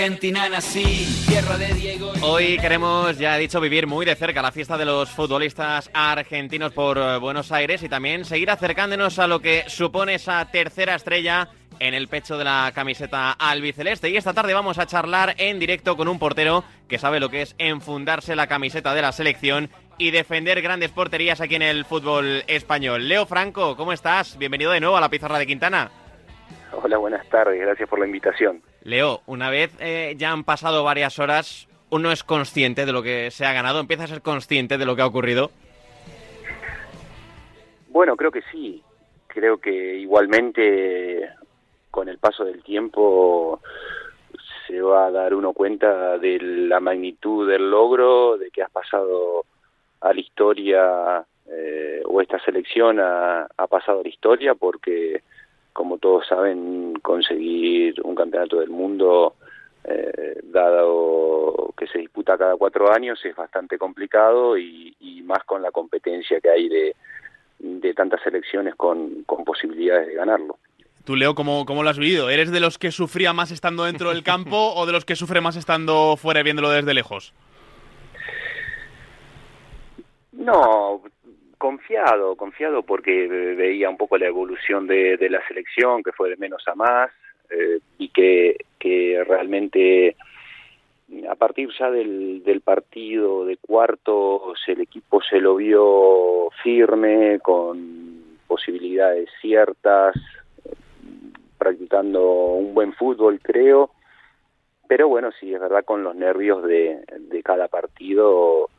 En Argentina nací, tierra de Diego. Hoy queremos, ya he dicho, vivir muy de cerca la fiesta de los futbolistas argentinos por eh, Buenos Aires y también seguir acercándonos a lo que supone esa tercera estrella en el pecho de la camiseta albiceleste. Y esta tarde vamos a charlar en directo con un portero que sabe lo que es enfundarse la camiseta de la selección y defender grandes porterías aquí en el fútbol español. Leo Franco, ¿cómo estás? Bienvenido de nuevo a la pizarra de Quintana. Hola, buenas tardes, gracias por la invitación. Leo, una vez eh, ya han pasado varias horas, ¿uno es consciente de lo que se ha ganado? ¿Empieza a ser consciente de lo que ha ocurrido? Bueno, creo que sí. Creo que igualmente con el paso del tiempo se va a dar uno cuenta de la magnitud del logro, de que has pasado a la historia eh, o esta selección ha, ha pasado a la historia porque como todos saben, conseguir un campeonato del mundo, eh, dado que se disputa cada cuatro años, es bastante complicado y, más con la competencia que hay de, de tantas selecciones con, con, posibilidades de ganarlo. Tú, Leo, ¿cómo, ¿cómo lo has vivido? ¿Eres de los que sufría más estando dentro del campo o de los que sufre más estando fuera viéndolo desde lejos? No, confiado, confiado porque veía un poco la evolución de, de la selección, que fue de menos a más, eh, y que, realmente a partir ya del, del partido de cuartos el equipo se lo vio firme, con posibilidades ciertas, practicando un buen fútbol, creo, pero bueno, sí, es verdad, con los nervios de, de cada partido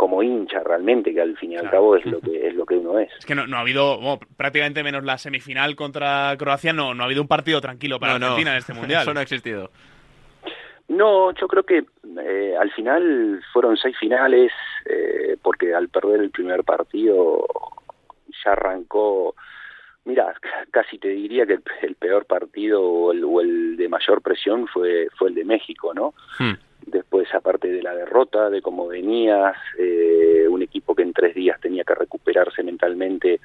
como hincha realmente, que al fin y al cabo es lo que es lo que uno es. Es que no, no ha habido, bueno, prácticamente menos la semifinal contra Croacia, no, no ha habido un partido tranquilo para No, no. Argentina en este mundial. Eso no ha existido. No, yo creo que eh, al final fueron seis finales, eh, porque al perder el primer partido ya arrancó, mira, casi te diría que el, el peor partido o el, o el de mayor presión fue, fue el de México, ¿no? Hmm. Después, aparte de la derrota, de cómo venías, eh, un equipo que en tres días tenía que recuperarse mentalmente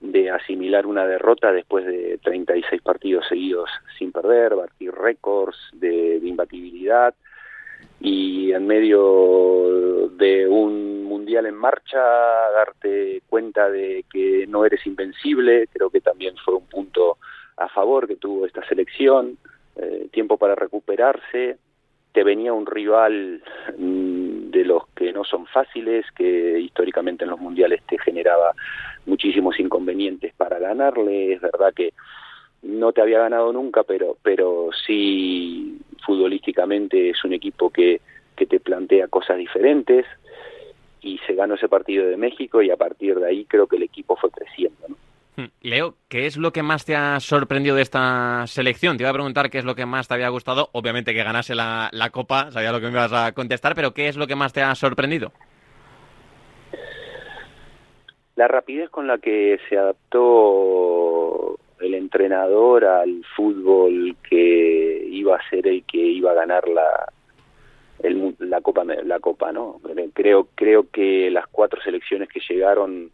de asimilar una derrota después de 36 partidos seguidos sin perder, batir récords de, de imbatibilidad y en medio de un mundial en marcha darte cuenta de que no eres invencible, creo que también fue un punto a favor que tuvo esta selección, eh, tiempo para recuperarse, te venía un rival mm, de los que no son fáciles, que históricamente en los mundiales te generaba muchísimos inconvenientes para ganarle, es verdad que no te había ganado nunca, pero, pero sí futbolísticamente es un equipo que, que te plantea cosas diferentes y se ganó ese partido de México y a partir de ahí creo que el equipo fue creciendo. ¿no? Hmm. Leo, ¿qué es lo que más te ha sorprendido de esta selección? Te iba a preguntar qué es lo que más te había gustado. Obviamente que ganase la, la Copa, sabía lo que me ibas a contestar, pero ¿qué es lo que más te ha sorprendido? La rapidez con la que se adaptó el entrenador al fútbol que iba a ser el que iba a ganar la, la copa la copa no creo creo que las cuatro selecciones que llegaron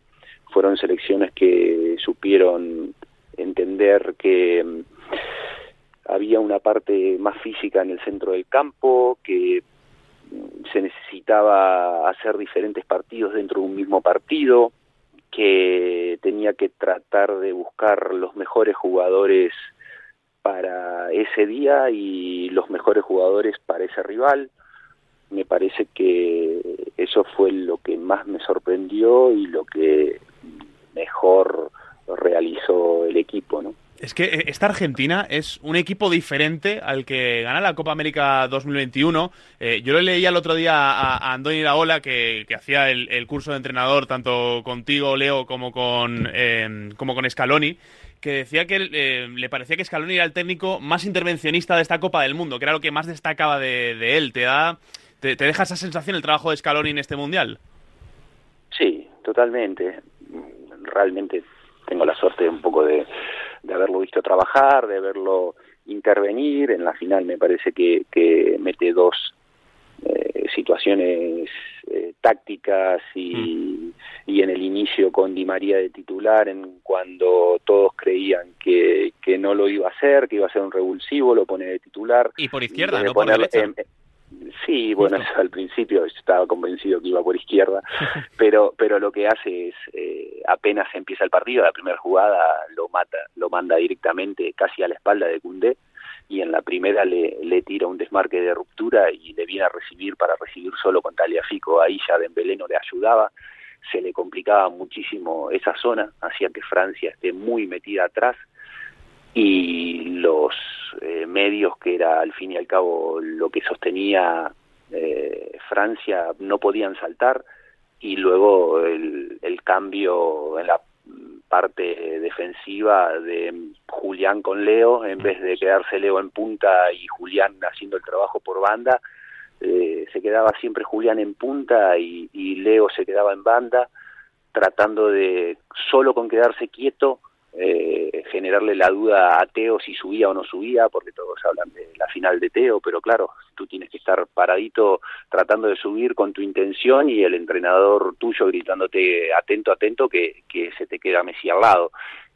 fueron selecciones que supieron entender que mm, había una parte más física en el centro del campo, que mm, se necesitaba hacer diferentes partidos dentro de un mismo partido, que tenía que tratar de buscar los mejores jugadores para ese día y los mejores jugadores para ese rival. Me parece que eso fue lo que más me sorprendió y lo que mejor realizó el equipo, ¿no? Es que eh, esta Argentina es un equipo diferente al que gana la Copa América 2021. Eh, yo lo leía el otro día a, a Andoni Iraola, que, que hacía el, el, curso de entrenador tanto contigo, Leo, como con, eh, como con Scaloni, que decía que eh, le parecía que Scaloni era el técnico más intervencionista de esta Copa del Mundo, que era lo que más destacaba de, de él. ¿Te, da, te, ¿Te deja esa sensación el trabajo de Scaloni en este Mundial? Sí, totalmente. Realmente tengo la suerte un poco de, de haberlo visto trabajar, de verlo intervenir. En la final me parece que, que mete dos eh, situaciones eh, tácticas y, mm. y, en el inicio con Di María de titular, en cuando todos creían que, que no lo iba a hacer, que iba a ser un revulsivo, lo pone de titular. Y por izquierda, no por derecha. Sí, bueno, al principio estaba convencido que iba por izquierda, pero pero lo que hace es eh, apenas empieza el partido, la primera jugada lo mata, lo manda directamente casi a la espalda de Cundé y en la primera le, le tira un desmarque de ruptura y le viene a recibir para recibir solo con Taliafico, ahí ya Dembélé no le ayudaba, se le complicaba muchísimo esa zona, hacía que Francia esté muy metida atrás y los eh, medios que era al fin y al cabo lo que sostenía eh, Francia no podían saltar y luego el, cambio en la parte defensiva de Julián con Leo, en vez de quedarse Leo en punta y Julián haciendo el trabajo por banda, eh, se quedaba siempre Julián en punta y, Leo se quedaba en banda, tratando de, solo con quedarse quieto, eh, generarle la duda a Teo si subía o no subía, porque todos hablan de la final de Teo, pero claro, tú tienes que estar paradito tratando de subir con tu intención y el entrenador tuyo gritándote atento, atento, que, que se te queda Messi al lado.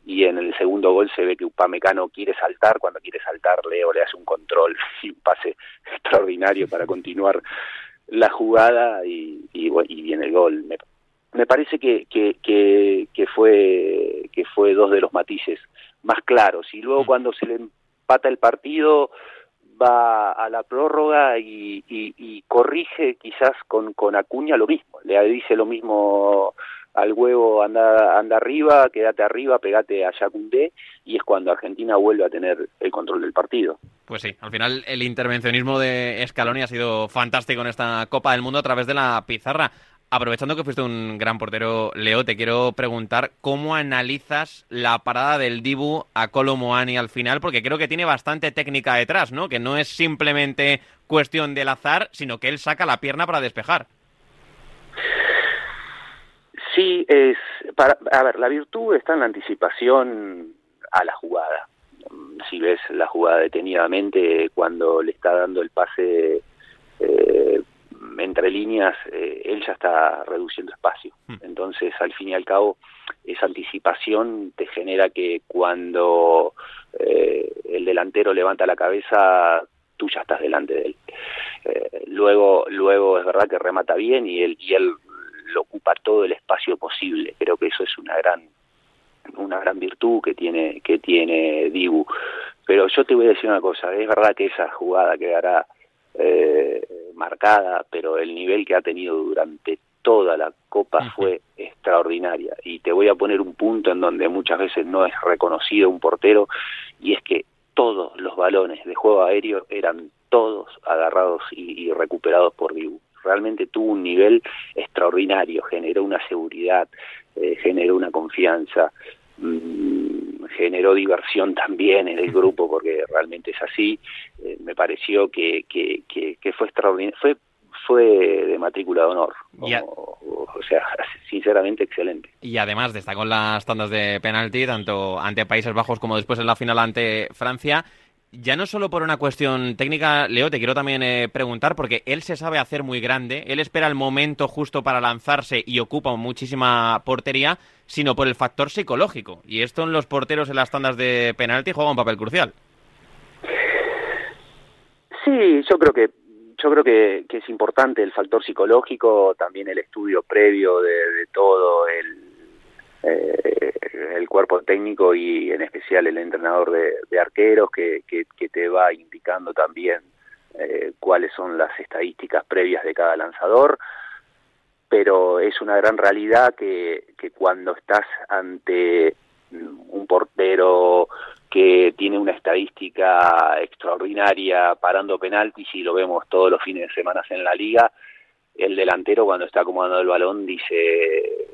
Y en el segundo gol se ve que Upamecano quiere saltar, cuando quiere saltar Leo le hace un control y un pase extraordinario para continuar la jugada y, y, y viene el gol. Me, me parece que, que, que, que, fue, que fue dos de los matices más claros. Y luego mm. cuando se le empata el partido va a la prórroga y, y, y corrige quizás con, con Acuña lo mismo. Le dice lo mismo al huevo, anda, anda arriba, quédate arriba, pegate a Yacundé, y es cuando Argentina vuelve a tener el control del partido. Pues sí, al final el intervencionismo de Scaloni ha sido fantástico en esta Copa del Mundo a través de la pizarra. Aprovechando que fuiste un gran portero, Leo, te quiero preguntar cómo analizas la parada del Dibu a Colomoani al final, porque creo que tiene bastante técnica detrás, ¿no? Que no es simplemente cuestión del azar, sino que él saca la pierna para despejar. Sí, es para, a ver, la virtud está en la anticipación a la jugada. Si ves la jugada detenidamente cuando le está dando el pase eh, entre líneas, eh, él ya está reduciendo espacio. Hmm. Entonces, al fin y al cabo, esa anticipación te genera que cuando eh, el delantero levanta la cabeza, tú ya estás delante de él. Eh, luego, luego es verdad que remata bien y él, y él lo ocupa todo el espacio posible. Creo que eso es una gran una gran virtud que tiene que tiene Dibu. Pero yo te voy a decir una cosa, es verdad que esa jugada que hará eh, marcada, pero el nivel que ha tenido durante toda la Copa fue extraordinaria. Y te voy a poner un punto en donde muchas veces no es reconocido un portero, y es que todos los balones de juego aéreo eran todos agarrados y, recuperados por Dibu. Realmente tuvo un nivel extraordinario, generó una seguridad, eh, generó una confianza. Mm, generó diversión también en el grupo porque realmente es así. Eh, me pareció que, que, que, fue extraordinario, fue fue de matrícula de honor. o, sea, sinceramente excelente. Y además destacó en las tandas de penalti, tanto ante Países Bajos como después en la final ante Francia ya no solo por una cuestión técnica, Leo, te quiero también eh, preguntar, porque él se sabe hacer muy grande, él espera el momento justo para lanzarse y ocupa muchísima portería, sino por el factor psicológico. Y esto en los porteros en las tandas de penalti juega un papel crucial. Sí, yo creo que yo creo que, es importante el factor psicológico, también el estudio previo de todo, el, eh, el cuerpo técnico y en especial el entrenador de, arqueros que, que, te va indicando también eh, cuáles son las estadísticas previas de cada lanzador, pero es una gran realidad que, que cuando estás ante un portero que tiene una estadística extraordinaria parando penaltis y lo vemos todos los fines de semana en la liga, el delantero cuando está acomodando el balón dice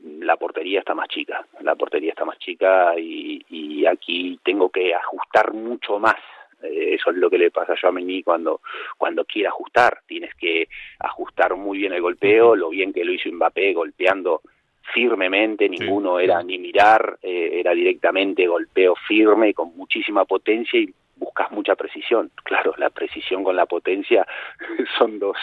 la portería está más chica, la portería está más chica y, y aquí tengo que ajustar mucho más. Eh, eso es lo que le pasa a mí cuando, cuando quiere ajustar. Tienes que ajustar muy bien el golpeo, lo bien que lo hizo Mbappé golpeando firmemente, ninguno era ni mirar, eh, era directamente golpeo firme con muchísima potencia y buscas mucha precisión. Claro, la precisión con la potencia son dos,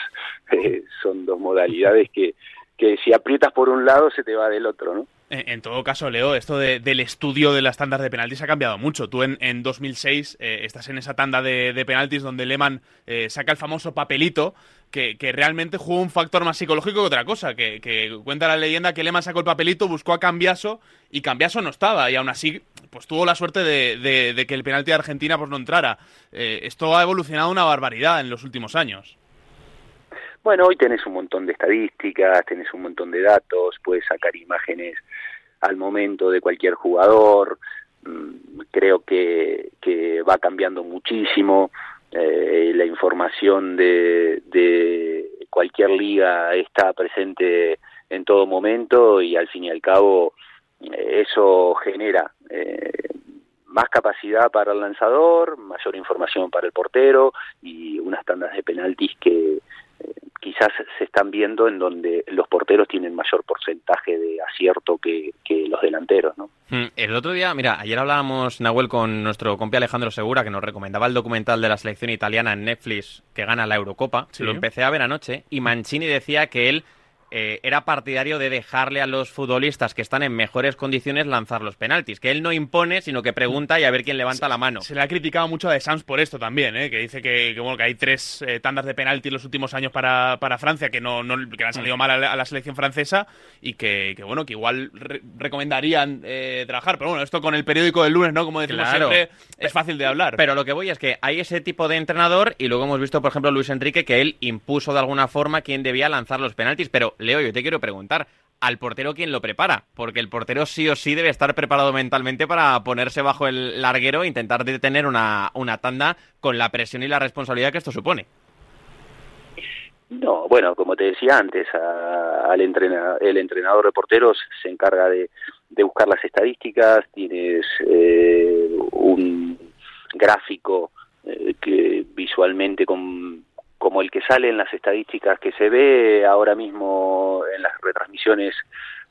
eh, son dos modalidades que, que si aprietas por un lado se te va del otro, ¿no? En, todo caso, Leo, esto del estudio de las tandas de penaltis ha cambiado mucho. Tú en, en 2006 eh, estás en esa tanda de, de penaltis donde Lehmann eh, saca el famoso papelito que, realmente jugó un factor más psicológico que otra cosa. Que, cuenta la leyenda que Lehmann sacó el papelito, buscó a Cambiaso y Cambiaso no estaba. Y aún así, pues tuvo la suerte de, que el penalti de Argentina pues, no entrara. Eh, esto ha evolucionado una barbaridad en los últimos años. Bueno, hoy tenés un montón de estadísticas, tenés un montón de datos, puedes sacar imágenes al momento de cualquier jugador. Mm, creo que, que va cambiando muchísimo. Eh, la información de, de cualquier liga está presente en todo momento y al fin y al cabo eh, eso genera eh, más capacidad para el lanzador, mayor información para el portero y unas tandas de penaltis que, quizás se están viendo en donde los porteros tienen mayor porcentaje de acierto que, los delanteros, ¿no? Mm, el otro día, mira, ayer hablábamos, Nahuel, con nuestro compi Alejandro Segura, que nos recomendaba el documental de la selección italiana en Netflix que gana la Eurocopa. Lo empecé a ver anoche y Mancini decía que él eh, era partidario de dejarle a los futbolistas que están en mejores condiciones lanzar los penaltis, que él no impone, sino que pregunta y a ver quién levanta la mano. Se le ha criticado mucho a De Sans por esto también, ¿eh? que dice que, bueno, que hay tres eh, tandas de penaltis los últimos años para, para Francia que no, no que han salido mm. mal a la, selección francesa y que, bueno, que igual recomendarían trabajar. Pero bueno, esto con el periódico del lunes, ¿no? Como decimos siempre, es fácil de hablar. Pero lo que voy es que hay ese tipo de entrenador y luego hemos visto, por ejemplo, Luis Enrique, que él impuso de alguna forma quién debía lanzar los penaltis, pero Leo, yo te quiero preguntar, ¿al portero quién lo prepara? Porque el portero sí o sí debe estar preparado mentalmente para ponerse bajo el larguero e intentar detener una, una tanda con la presión y la responsabilidad que esto supone. No, bueno, como te decía antes, al entrenador, el entrenador de porteros se encarga de, buscar las estadísticas, tienes eh, un gráfico eh, que visualmente con como el que sale en las estadísticas que se ve ahora mismo en las retransmisiones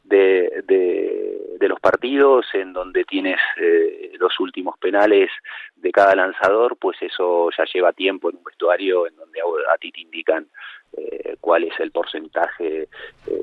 de, de, los partidos, en donde tienes eh, los últimos penales de cada lanzador, pues eso ya lleva tiempo en un vestuario en donde a, ti te indican eh, cuál es el porcentaje eh,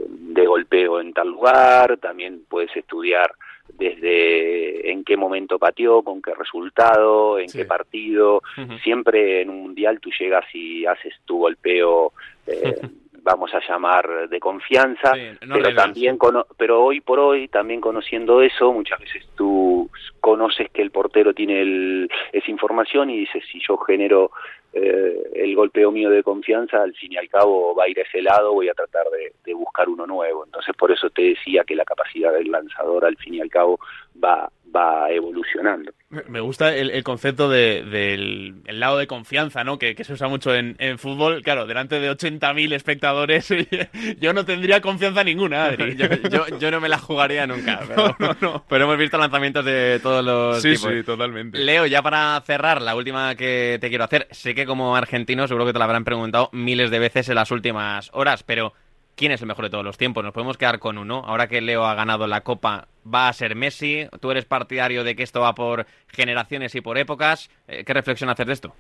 de golpeo en tal lugar, también puedes estudiar desde en qué momento pateó, con qué resultado, en qué partido. Siempre en un mundial tú llegas y haces tu golpeo, eh, vamos a llamar de confianza, pero también, pero hoy por hoy, también conociendo eso, muchas veces tú conoces que el portero tiene esa información y dices, si yo genero eh, el golpeo mío de confianza, al fin y al cabo va a ir a ese lado, voy a tratar de, buscar uno nuevo. Entonces, por eso te decía que la capacidad del lanzador, al fin y al cabo, va, va evolucionando. Me gusta el, concepto del lado de confianza, ¿no? Que, se usa mucho en, fútbol. Claro, delante de 80.000 espectadores, yo no tendría confianza ninguna, Adri. yo, no me la jugaría nunca, pero, pero hemos visto lanzamientos de todos los sí, tipos. Sí, totalmente. Leo, ya para cerrar, la última que te quiero hacer. Sé que como argentino seguro que te la habrán preguntado miles de veces en las últimas horas, pero ¿quién es el mejor de todos los tiempos? Nos podemos quedar con uno. Ahora que Leo ha ganado la Copa, va a ser Messi. Tú eres partidario de que esto va por generaciones y por épocas. Eh, ¿Qué reflexión haces de esto?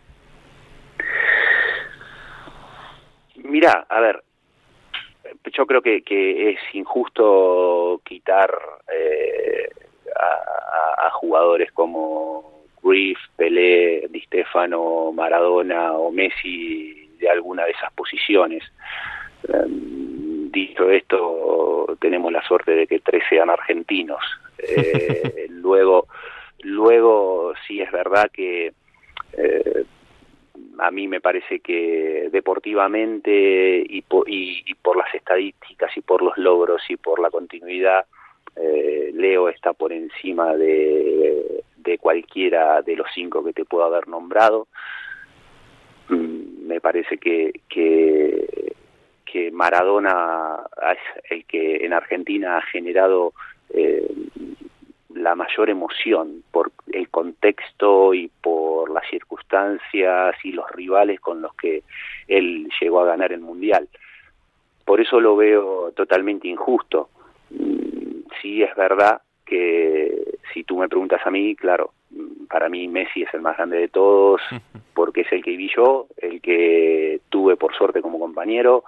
Mira, a ver, yo creo que, es injusto quitar eh, a, jugadores como Griff, Pelé, Di Stefano, Maradona o Messi de alguna de esas posiciones. Em, dicho esto, tenemos la suerte de que tres sean argentinos. Eh, luego, luego sí es verdad que eh, a mí me parece que deportivamente y por, y, por las estadísticas y por los logros y por la continuidad, eh, Leo está por encima de, de cualquiera de los cinco que te puedo haber nombrado. Mm, me parece que, que, que Maradona es el que en Argentina ha generado eh, la mayor emoción por el contexto y por las circunstancias y los rivales con los que él llegó a ganar el mundial. Por eso lo veo totalmente injusto. Mm, sí es verdad que si tú me preguntas a mí, claro, para mí Messi es el más grande de todos, porque es el que vi yo, el que tuve por suerte como compañero,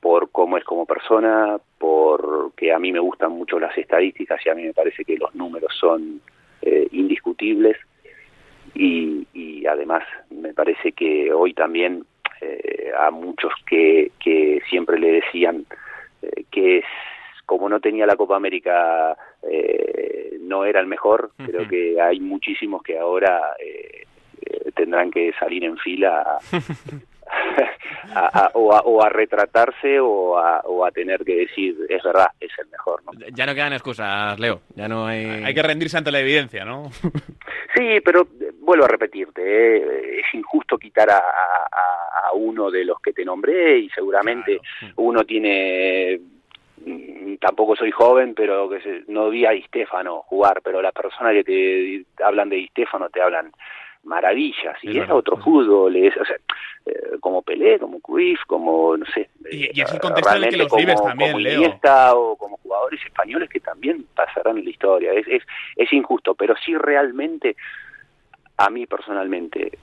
por cómo es como persona, porque a mí me gustan mucho las estadísticas y a mí me parece que los números son eh, indiscutibles. Y, y, además me parece que hoy también eh, a muchos que, que siempre le decían eh, que es, como no tenía la Copa América eh, no era el mejor, creo que hay muchísimos que ahora tendrán que salir en fila a, a, o, a, o, a, retratarse o a, o a tener que decir, es verdad, es el mejor. ¿no? Ya no quedan excusas, Leo. Ya no hay... hay que rendirse ante la evidencia, ¿no? sí, pero vuelvo a repetirte, ¿eh? es injusto quitar a, a, uno de los que te nombré y seguramente claro. uno tiene tampoco soy joven, pero que se, no vi a Di Stefano jugar, pero las personas que te hablan de Di Stefano te hablan maravillas y es, es otro fútbol es o sea, eh, como Pelé como Cruyff como no sé y, y es el contexto en el que los como, vives también como Leo. O como jugadores españoles que también pasarán en la historia. Es, es es injusto pero sí realmente a mí personalmente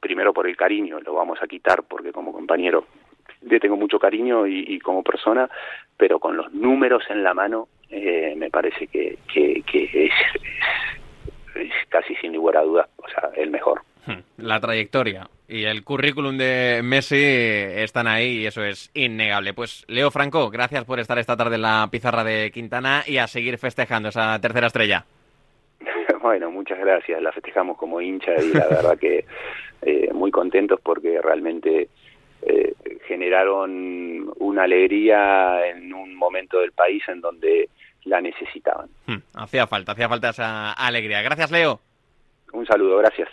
primero por el cariño lo vamos a quitar porque como compañero le tengo mucho cariño y, y, como persona, pero con los números en la mano eh, me parece que, que, que es, es, es, casi sin lugar a dudas, o sea, el mejor. Hmm. La trayectoria y el currículum de Messi están ahí y eso es innegable. Pues Leo Franco, gracias por estar esta tarde en la pizarra de Quintana y a seguir festejando esa tercera estrella. Bueno, muchas gracias. La festejamos como hincha y la verdad que eh, muy contentos porque realmente eh, generaron una alegría en un momento del país en donde la necesitaban. Hmm, hacía falta, hacía falta esa alegría. Gracias, Leo. Un saludo, gracias.